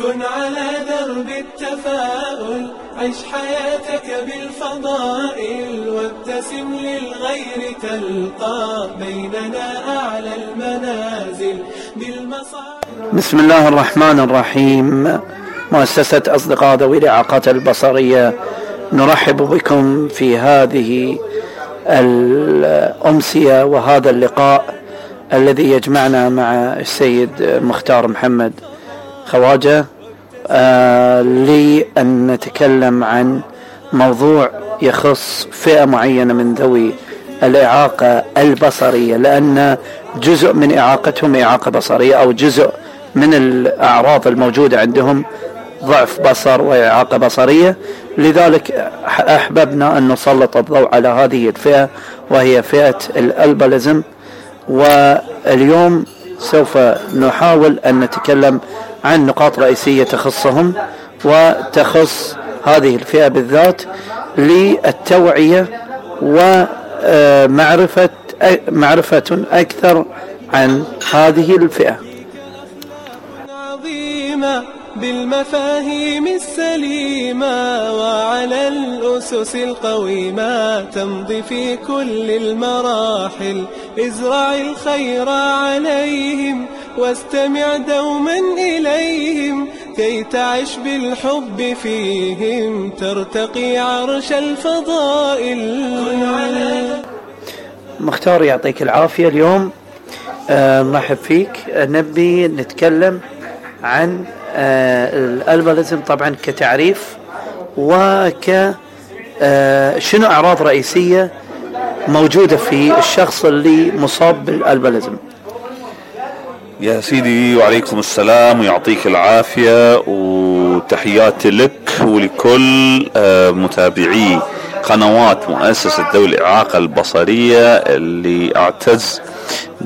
كن على درب التفاؤل عش حياتك بالفضائل وابتسم للغير تلقى بيننا أعلى المنازل بالمصائب. بسم الله الرحمن الرحيم. مؤسسة أصدقاء ذوي الإعاقات البصرية نرحب بكم في هذه الأمسية وهذا اللقاء الذي يجمعنا مع السيد مختار محمد. خواجة آه لأن نتكلم عن موضوع يخص فئة معينة من ذوي الإعاقة البصرية لأن جزء من إعاقتهم إعاقة بصرية أو جزء من الأعراض الموجودة عندهم ضعف بصر وإعاقة بصرية. لذلك أحببنا أن نسلط الضوء على هذه الفئة وهي فئة الألبلزم. واليوم سوف نحاول أن نتكلم عن نقاط رئيسية تخصهم وتخص هذه الفئة بالذات للتوعية ومعرفة معرفة أكثر عن هذه الفئة. بالمفاهيم السليمة وعلى الأسس القويمة تمضي في كل المراحل ازرع الخير عليهم واستمع دوما إليهم كي تعش بالحب فيهم ترتقي عرش الفضائل. مختار يعطيك العافية اليوم. آه، نرحب فيك. آه، نبي نتكلم عن آه، الالبلزم طبعا كتعريف وك شنو أعراض رئيسية موجودة في الشخص اللي مصاب بالالبلزم يا سيدي وعليكم السلام ويعطيك العافية وتحياتي لك ولكل متابعي قنوات مؤسسة ذوي الإعاقة البصرية اللي أعتز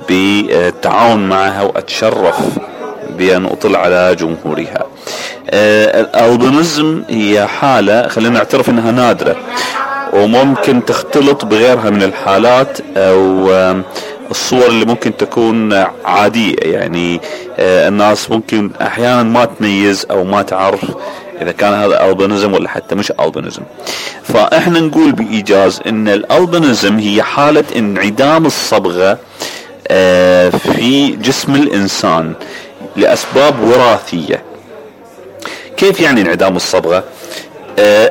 بالتعاون معها وأتشرف بأن أطل على جمهورها. الألبينزم هي حالة خلينا نعترف أنها نادرة وممكن تختلط بغيرها من الحالات أو الصور اللي ممكن تكون عادية يعني الناس ممكن أحيانا ما تميز أو ما تعرف إذا كان هذا البينزم ولا حتى مش البينزم فإحنا نقول بإيجاز إن الالبينزم هي حالة انعدام الصبغة في جسم الإنسان لأسباب وراثية. كيف يعني انعدام الصبغة؟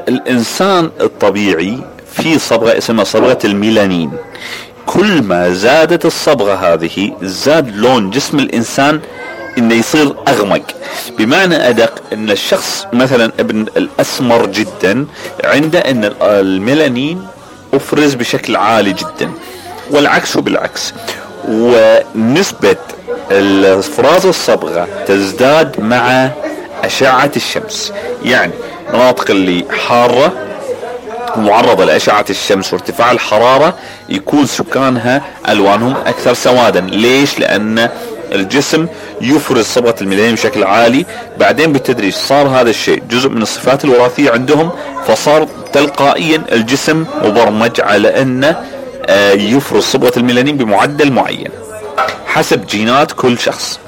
الإنسان الطبيعي في صبغة اسمها صبغة الميلانين. كل ما زادت الصبغة هذه زاد لون جسم الإنسان إنه يصير أغمق. بمعنى أدق إن الشخص مثلا ابن الأسمر جدا عنده إن الميلانين أفرز بشكل عالي جدا. والعكس بالعكس ونسبة افراز الصبغة تزداد مع أشعة الشمس. يعني مناطق اللي حارة معرضة لأشعة الشمس وارتفاع الحرارة يكون سكانها ألوانهم أكثر سوادا. ليش؟ لأن الجسم يفرز صبغة الميلانين بشكل عالي. بعدين بالتدريج صار هذا الشيء جزء من الصفات الوراثية عندهم فصار تلقائيا الجسم مبرمج على أنه يفرز صبغة الميلانين بمعدل معين حسب جينات كل شخص.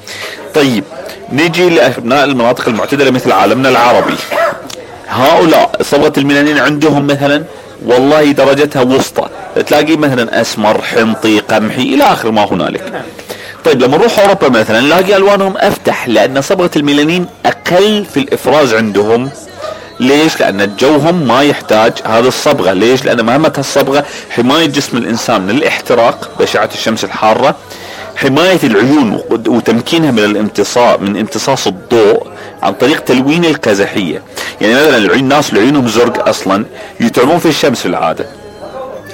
طيب نجي لأبناء المناطق المعتدلة مثل عالمنا العربي. هؤلاء صبغة الميلانين عندهم مثلا والله درجتها وسطى. تلاقي مثلا أسمر حنطي قمحي إلى آخر ما هنالك. طيب لما نروح أوروبا مثلا نلاقي ألوانهم أفتح لأن صبغة الميلانين أقل في الافراز عندهم. ليش؟ لأن جوهم ما يحتاج هذه الصبغة، ليش؟ لأن مهمه هالصبغه حماية جسم الإنسان من الاحتراق باشعه الشمس الحارة، حماية العيون وتمكينها من الامتصاص من امتصاص الضوء. عن طريق تلوين القزحيه، يعني مثلا العيون الناس اللي عيونهم زرق أصلا يتعبون في الشمس في العادة.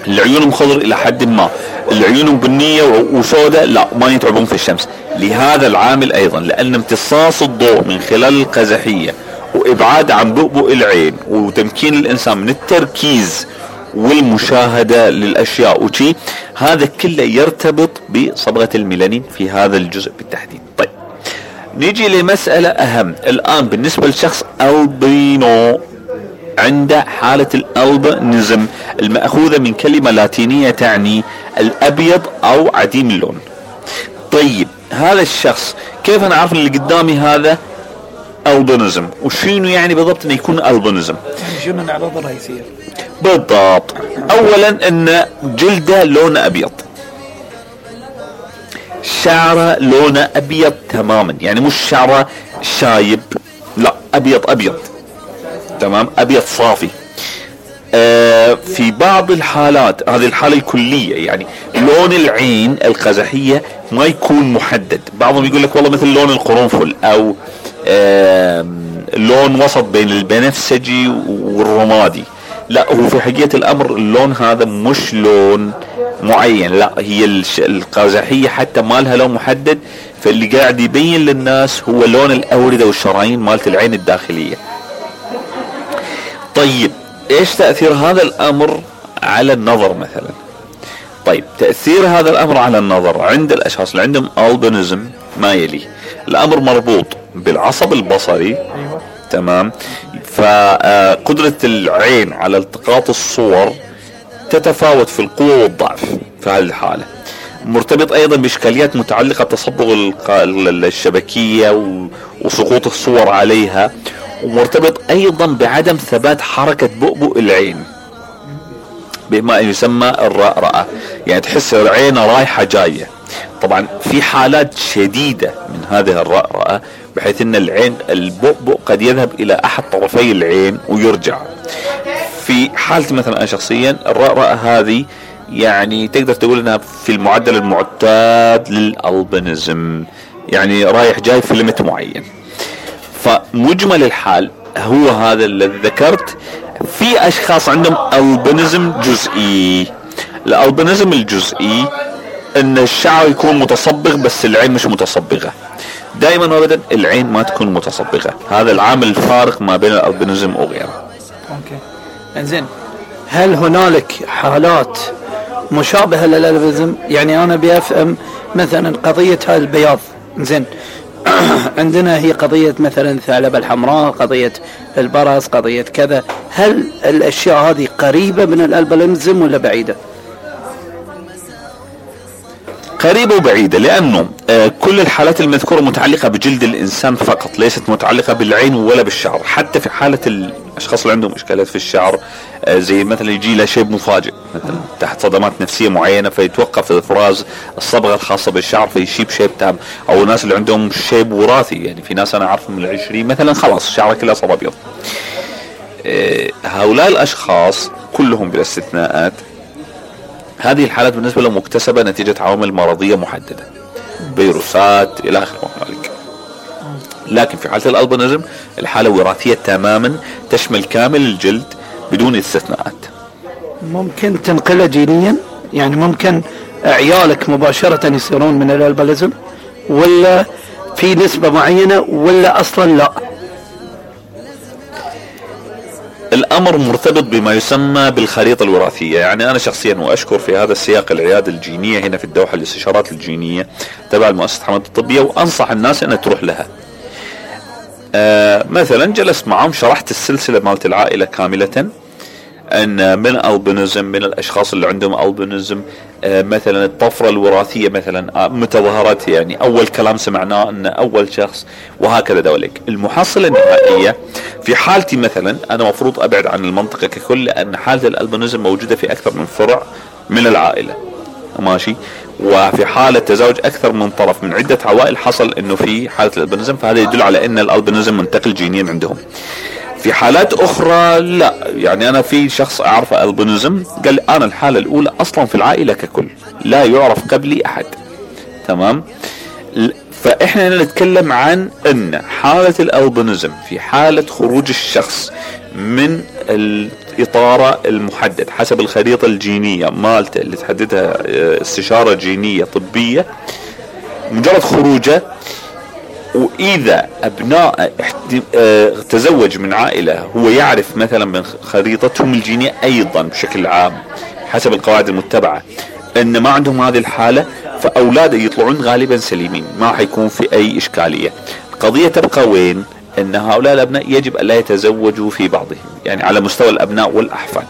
اللي عيونهم خضر إلى حد ما، اللي عيونهم بنيه وسوداء لا ما يتعبون في الشمس، لهذا العامل أيضا لأن امتصاص الضوء من خلال القزحيه وإبعاد عن بؤبؤ العين وتمكين الإنسان من التركيز والمشاهدة للأشياء وشي هذا كله يرتبط بصبغة الميلانين في هذا الجزء بالتحديد. نيجي لمسألة أهم. الآن بالنسبة لشخص ألبينو عنده حالة الألبنزم المأخوذة من كلمة لاتينية تعني الأبيض أو عديم اللون. طيب هذا الشخص كيف أنا أعرف اللي قدامي هذا البنزم وشنو يعني بالضبط إنه يكون البنزم شنو الاعراض الرئيسيه بالضبط. اولا إن جلده لونه أبيض. شعره لونه أبيض تماما. يعني مش شعره شايب لا أبيض أبيض. تمام؟ أبيض صافي. آه في بعض الحالات هذه الحالة الكلية يعني لون العين القزحية ما يكون محدد. بعضهم يقول لك والله مثل لون القرنفل أو آه لون وسط بين البنفسجي والرمادي. لا هو في حقيقة الأمر اللون هذا مش لون معين. لا هي القزحية حتى ما لها لون محدد فاللي قاعد يبين للناس هو لون الأوردة والشرايين مالت العين الداخلية. طيب إيش تأثير هذا الأمر على النظر مثلا؟ طيب تأثير هذا الأمر على النظر عند الأشخاص اللي عندهم البنزم ما يلي الأمر مربوط بالعصب البصري أيوة. تمام؟ فقدرة العين على التقاط الصور تتفاوت في القوة والضعف في هذه الحالة. مرتبط أيضا بإشكاليات متعلقة بتصبغ الشبكية وسقوط الصور عليها ومرتبط أيضا بعدم ثبات حركة بؤبؤ العين بما يسمى الرأرأة. يعني تحس العين رايحة جاية. طبعا في حالات شديدة من هذه الرأرأة بحيث إن العين البؤبؤ قد يذهب إلى أحد طرفي العين ويرجع. في حالتي مثلا أنا شخصيا الرأرأة هذه يعني تقدر تقول إنها في المعدل المعتاد للألبنزم يعني رايح جاي في ليميت معين. فمجمل الحال هو هذا الذي ذكرت في أشخاص عندهم ألبنزم جزئي. الألبنزم الجزئي إن الشعر يكون متصبغ بس العين مش متصبغة. دائما وابدا العين ما تكون متصبغة. هذا العامل الفارق ما بين الألبنزم وغيره. انزين هل هنالك حالات مشابهة للالبنزم يعني أنا بفهم مثلا قضية هذا البياض. زين. عندنا هي قضية مثلا الثعلبة الحمراء قضية البرص قضية كذا. هل الأشياء هذه قريبة من الألبلمزم ولا بعيدة؟ قريبة وبعيدة لأنه آه، كل الحالات المذكورة متعلقة بجلد الإنسان فقط ليست متعلقة بالعين ولا بالشعر. حتى في حالة الأشخاص اللي عندهم إشكالات في الشعر آه، زي مثلا يجي له شيب مفاجئ مثلا تحت صدمات نفسية معينة فيتوقف إفراز الصبغة الخاصة بالشعر فيشيب شيب تام أو الناس اللي عندهم شيب وراثي يعني في ناس أنا أعرفهم من العشرين مثلا خلاص شعره كله صار أبيض. آه، هؤلاء الأشخاص كلهم بلا استثناءات هذه الحالات بالنسبة لهم مكتسبة نتيجة عوامل مرضية محددة. فيروسات إلى آخره لكن في حالة albinism الحالة وراثية تماما تشمل كامل الجلد بدون استثناءات. ممكن تنقله جينيا؟ يعني ممكن عيالك مباشرة يصيرون من الألبنزم ولا في نسبة معينة؟ ولا أصلا لا؟ الأمر مرتبط بما يسمى بالخريطة الوراثية، يعني أنا شخصيا وأشكر في هذا السياق العيادة الجينية هنا في الدوحة الاستشارات الجينية تبع المؤسسة حمد الطبية وأنصح الناس انها تروح لها. آه مثلا جلست معهم شرحت السلسلة مالت العائلة كاملة أن من ألبنزم من الأشخاص اللي عندهم ألبنزم مثلا الطفرة الوراثية مثلا آه، متى ظهرت يعني. أول كلام سمعناه إن أول شخص وهكذا دولك المحصلة النهائية في حالتي مثلا أنا مفروض أبعد عن المنطقة ككل لأن حالة الالبنزم موجودة في أكثر من فرع من العائلة. ماشي؟ وفي حالة تزاوج أكثر من طرف من عدة عوائل حصل أنه في حالة الألبنزم فهذا يدل على أن الألبنزم منتقل جينيا عندهم. في حالات أخرى لا. يعني أنا في شخص اعرفه ألبنزم قال لي أنا الحالة الأولى أصلا في العائلة ككل لا يعرف قبلي أحد. تمام؟ فإحنا نتكلم عن إن حالة الألبنزم في حالة خروج الشخص من الإطارة المحدد حسب الخريطة الجينية مالته اللي تحددها آه، استشارة جينية طبية مجرد خروجه وإذا أبناء آه، تزوج من عائلة هو يعرف مثلا من خريطتهم الجينية أيضا بشكل عام حسب القواعد المتبعة. إن ما عندهم هذه الحالة فأولاده يطلعون غالبا سليمين ما حيكون في أي إشكالية. القضية تبقى وين؟ إن هؤلاء الأبناء يجب أن لا يتزوجوا في بعضهم يعني على مستوى الأبناء والأحفاد.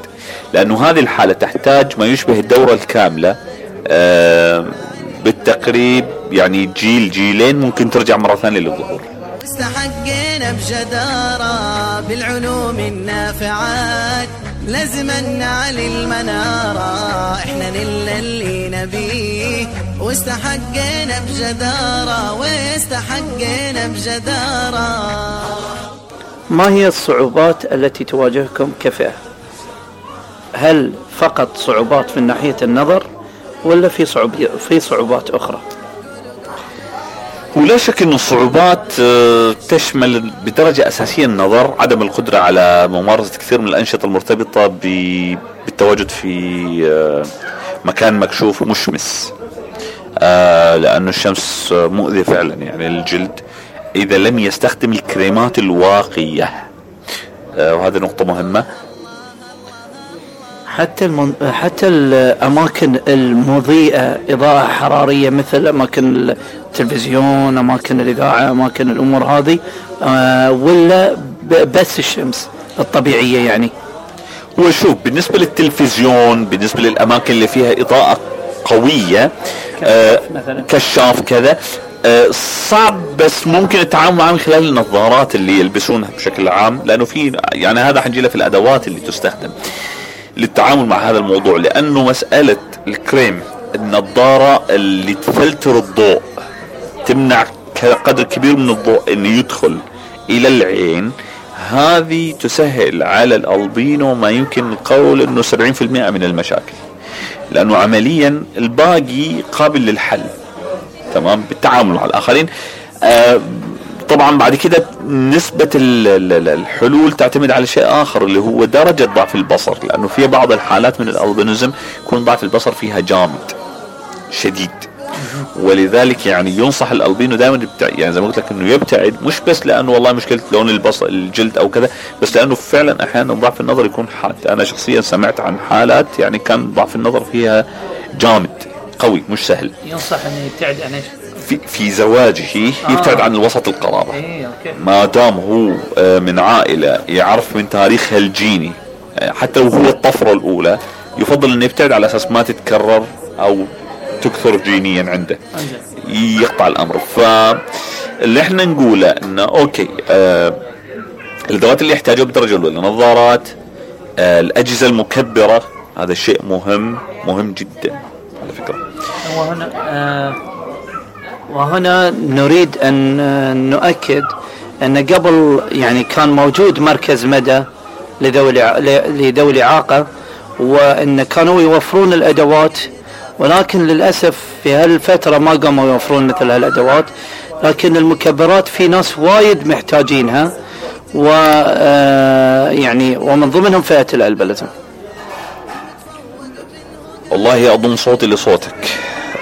لأنه هذه الحالة تحتاج ما يشبه الدورة الكاملة بالتقريب يعني جيل جيلين ممكن ترجع مرة ثانية للظهور. استحقينا بجدارة بالعلوم النافعات لازم نعلي المنارة إحنا نلا اللي نبيه. واستحقينا بجدارة واستحقينا بجدارة. ما هي الصعوبات التي تواجهكم كفئة؟ هل فقط صعوبات من ناحية النظر؟ ولا في صعوب في صعوبات أخرى؟ ولا شك أن الصعوبات آه، تشمل بدرجة أساسية النظر عدم القدرة على ممارسة كثير من الأنشطة المرتبطة بالتواجد في آه، مكان مكشوف ومشمس. آه، لأن الشمس مؤذية فعلا يعني للجلد إذا لم يستخدم الكريمات الواقية. وهذه نقطة مهمة. حتى المن... حتى الأماكن المضيئة إضاءة حرارية مثل أماكن التلفزيون أماكن الإذاعة أماكن الأمور هذه آه ولا بس الشمس الطبيعية يعني. وشوف بالنسبة للتلفزيون بالنسبة للأماكن اللي فيها إضاءة قوية آه كشاف كذا آه صعب بس ممكن التعامل معه من خلال النظارات اللي يلبسونها بشكل عام لأنه في يعني هذا حنجي في الأدوات اللي تستخدم. للتعامل مع هذا الموضوع لأنه مسألة الكريم النظاره اللي تفلتر الضوء تمنع قدر كبير من الضوء إنه يدخل إلى العين هذه تسهل على الألبينو ما يمكن القول إنه 70% من المشاكل. لأنه عمليا الباقي قابل للحل تمام؟ بالتعامل مع الآخرين. آه طبعا بعد كده نسبة الحلول تعتمد على شيء آخر اللي هو درجة ضعف البصر لأنه في بعض الحالات من الألبينزم يكون ضعف البصر فيها جامد شديد. ولذلك يعني ينصح الألبينو دائما يبتعد يعني زي ما قلت لك إنه يبتعد مش بس لأنه والله مشكلة لون البصر الجلد أو كذا بس لأنه فعلا أحيانا ضعف النظر يكون حاد. أنا شخصيا سمعت عن حالات يعني كان ضعف النظر فيها جامد قوي مش سهل. ينصح إنه يبتعد عن إيش؟ في, في زواجه يبتعد آه. عن الوسط القرابة. إيه ما دام هو آه، من عائلة يعرف من تاريخها الجيني آه، حتى وهو الطفرة الأولى يفضل أنه يبتعد على أساس ما تتكرر أو تكثر جينيا عنده. يقطع الأمر. فاللي إحنا نقوله أنه أوكي آه الأدوات اللي يحتاجها بالدرجة الأولى نظارات آه الأجهزة المكبرة هذا شيء مهم مهم جدا على فكرة. وهنا آه وهنا نريد أن نؤكد أن قبل يعني كان موجود مركز مدى لذوي لذوي الإعاقة وأن كانوا يوفرون الأدوات ولكن للأسف في هالفترة ما قاموا يوفرون مثل هالأدوات لكن المكبرات في ناس وايد محتاجينها و آه، يعني ومن ضمنهم فئة الألبلزم والله أضم صوتي لصوتك.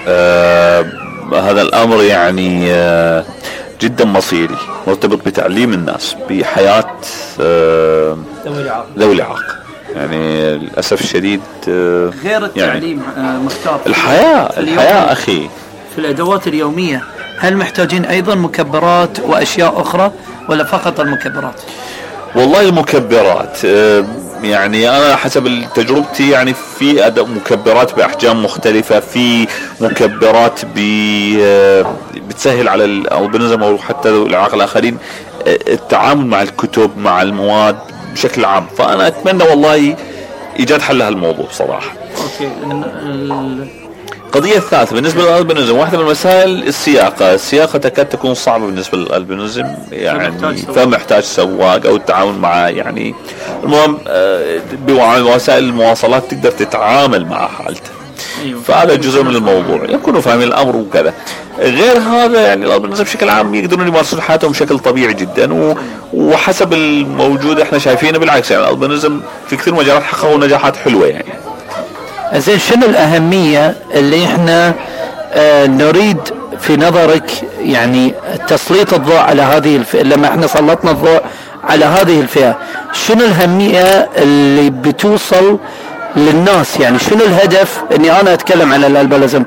أه هذا الأمر يعني آه، جدا مصيري مرتبط بتعليم الناس بحياة آه، ذوي الإعاقة. يعني للأسف الشديد آه، غير التعليم يعني مختار الحياة الحياة أخي. في الأدوات اليومية. هل محتاجين أيضا مكبرات وأشياء أخرى ولا فقط المكبرات؟ والله المكبرات يعني أنا حسب تجربتي يعني في مكبرات بأحجام مختلفة في مكبرات بتسهل على الالبينزم أو حتى الاعاقه الآخرين التعامل مع الكتب مع المواد بشكل عام. فأنا أتمنى والله إيجاد حل لهالموضوع بصراحة. أوكي القضية الثالثة بالنسبة للألبينيزم واحدة من المسائل السياقة. السياقة تكاد تكون صعبة بالنسبة للألبينيزم يعني فمحتاج سواق أو التعاون مع يعني المهم آه، بوسائل المواصلات تقدر تتعامل مع حالته. أيوة. فهذا جزء من الموضوع. يكونوا فاهمين الأمر وكذا. غير هذا يعني الالبينيزم بشكل عام يقدرون يمارسون حياتهم بشكل طبيعي جدا و... وحسب الموجود إحنا شايفينه بالعكس. يعني الالبينيزم في كثير مجالات حققوا نجاحات حلوة يعني. زين شنو الأهمية اللي إحنا آه نريد في نظرك؟ يعني تسليط الضوء على هذه الفئة لما إحنا سلطنا الضوء على هذه الفئة شنو الأهمية اللي بتوصل للناس؟ يعني شنو الهدف؟ إني أنا أتكلم على الالبلزم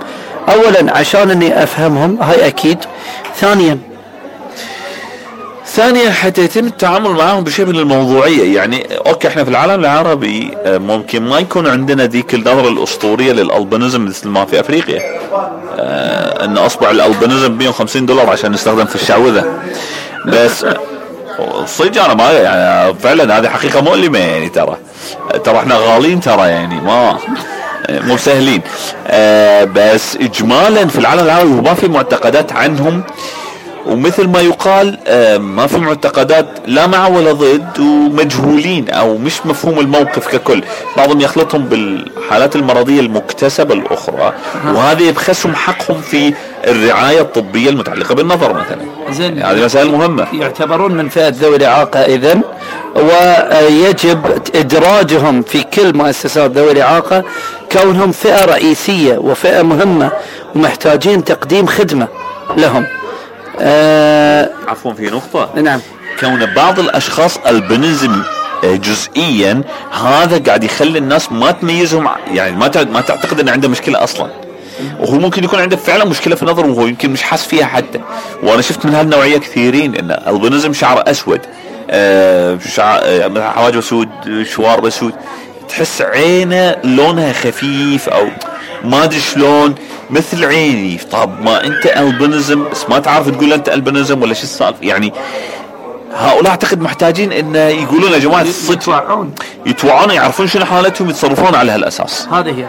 اولا عشان إني أفهمهم هاي أكيد. ثانيا ثانيا حتى يتم التعامل معهم بشيء من الموضوعية. يعني أوكي إحنا في العالم العربي آه، ممكن ما يكون عندنا ذيك النظرة الأسطورية للألبانيزم مثل ما في أفريقيا. آه إن أصبع الألبانيزم ب 150 دولار عشان نستخدم في الشعوذة. بس صدق أنا ما يعني فعلا هذه حقيقة مؤلمة يعني ترى. ترى إحنا غالين ترى يعني ما مو سهلين. آه بس اجمالا في العالم العربي ما في معتقدات عنهم ومثل ما يقال آه ما في معتقدات لا مع ولا ضد ومجهولين أو مش مفهوم الموقف ككل. بعضهم يخلطهم بالحالات المرضية المكتسبة الأخرى وهذا يبخسهم حقهم في الرعاية الطبية المتعلقة بالنظر مثلا. زين. هذه مسائل مهمة. يعتبرون من فئة ذوي الإعاقة إذن ويجب إدراجهم في كل مؤسسات ذوي الإعاقة كونهم فئة رئيسية وفئة مهمة ومحتاجين تقديم خدمة لهم. آه عفوا في نقطة. نعم. كون بعض الأشخاص البنزم جزئيا هذا قاعد يخلي الناس ما تميزهم يعني ما ما تعتقد إن عنده مشكلة أصلا. وهو ممكن يكون عنده فعلا مشكلة في نظره وهو يمكن مش حاس فيها حتى. وأنا شفت من هالنوعية كثيرين إن البنزم شعره أسود آه شعر آه مثلا حواجبه سود شواربه سود تحس عينه لونها خفيف أو ما أدري شلون مثل عيني. طب ما أنت ألبنزم بس ما تعرف تقول أنت ألبنزم ولا شو السالفة؟ يعني هؤلاء أعتقد محتاجين إن يقولون يا جماعة الصدق يتوعون. يتوعون يعرفون شنو حالتهم يتصرفون على هالأساس. هذه هي.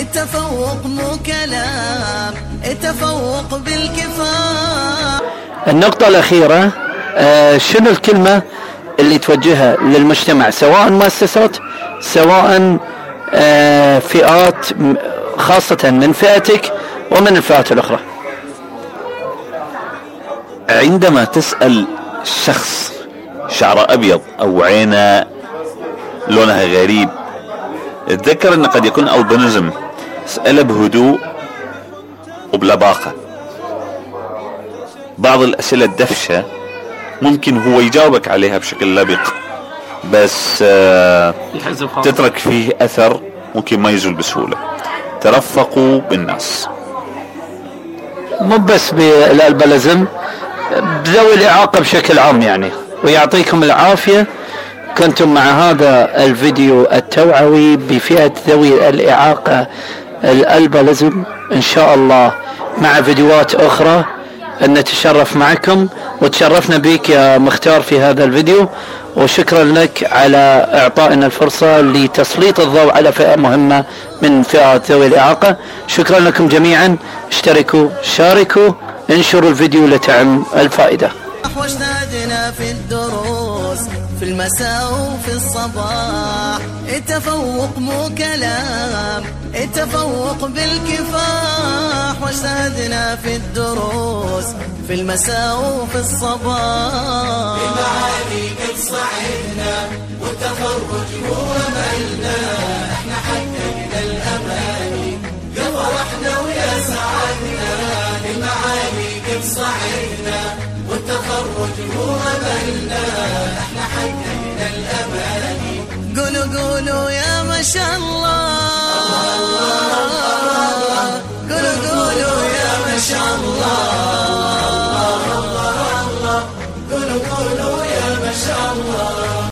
التفوق مو كلام التفوق بالكفاح النقطة الأخيرة آه شنو الكلمة؟ اللي توجهها للمجتمع سواء مؤسسات سواء آه فئات خاصة من فئتك ومن الفئات الأخرى. عندما تسأل شخص شعره أبيض أو عينه لونها غريب تذكر انه قد يكون البنزم اساله بهدوء وبلباقة. بعض الأسئلة الدفشة ممكن هو يجاوبك عليها بشكل لبق. بس آه تترك فيه أثر ممكن ما يزول بسهولة. ترفقوا بالناس. مو بس بالالبلزم بذوي الإعاقة بشكل عام يعني. ويعطيكم العافية. كنتم مع هذا الفيديو التوعوي بفئة ذوي الإعاقة الألبلزم إن شاء الله مع فيديوهات أخرى نتشرف معكم وتشرفنا بك يا مختار في هذا الفيديو وشكرا لك على إعطائنا الفرصة لتسليط الضوء على فئة مهمة من فئات ذوي الإعاقة. شكرا لكم جميعا. اشتركوا شاركوا انشروا الفيديو لتعم الدروس. في المساء وفي الصباح. التفوق مو كلام التفوق بالكفاح. واجتهدنا في الدروس في المساء وفي الصباح. المعالي قد صعدنا والتخرج هو ملنا إحنا حققنا الأماني يا فرحنا ويا سعدنا المعالي قد صعدنا والتخرج هو معك من قولوا قولوا يا ما شاء الله. قولوا قولوا يا ما شاء الله.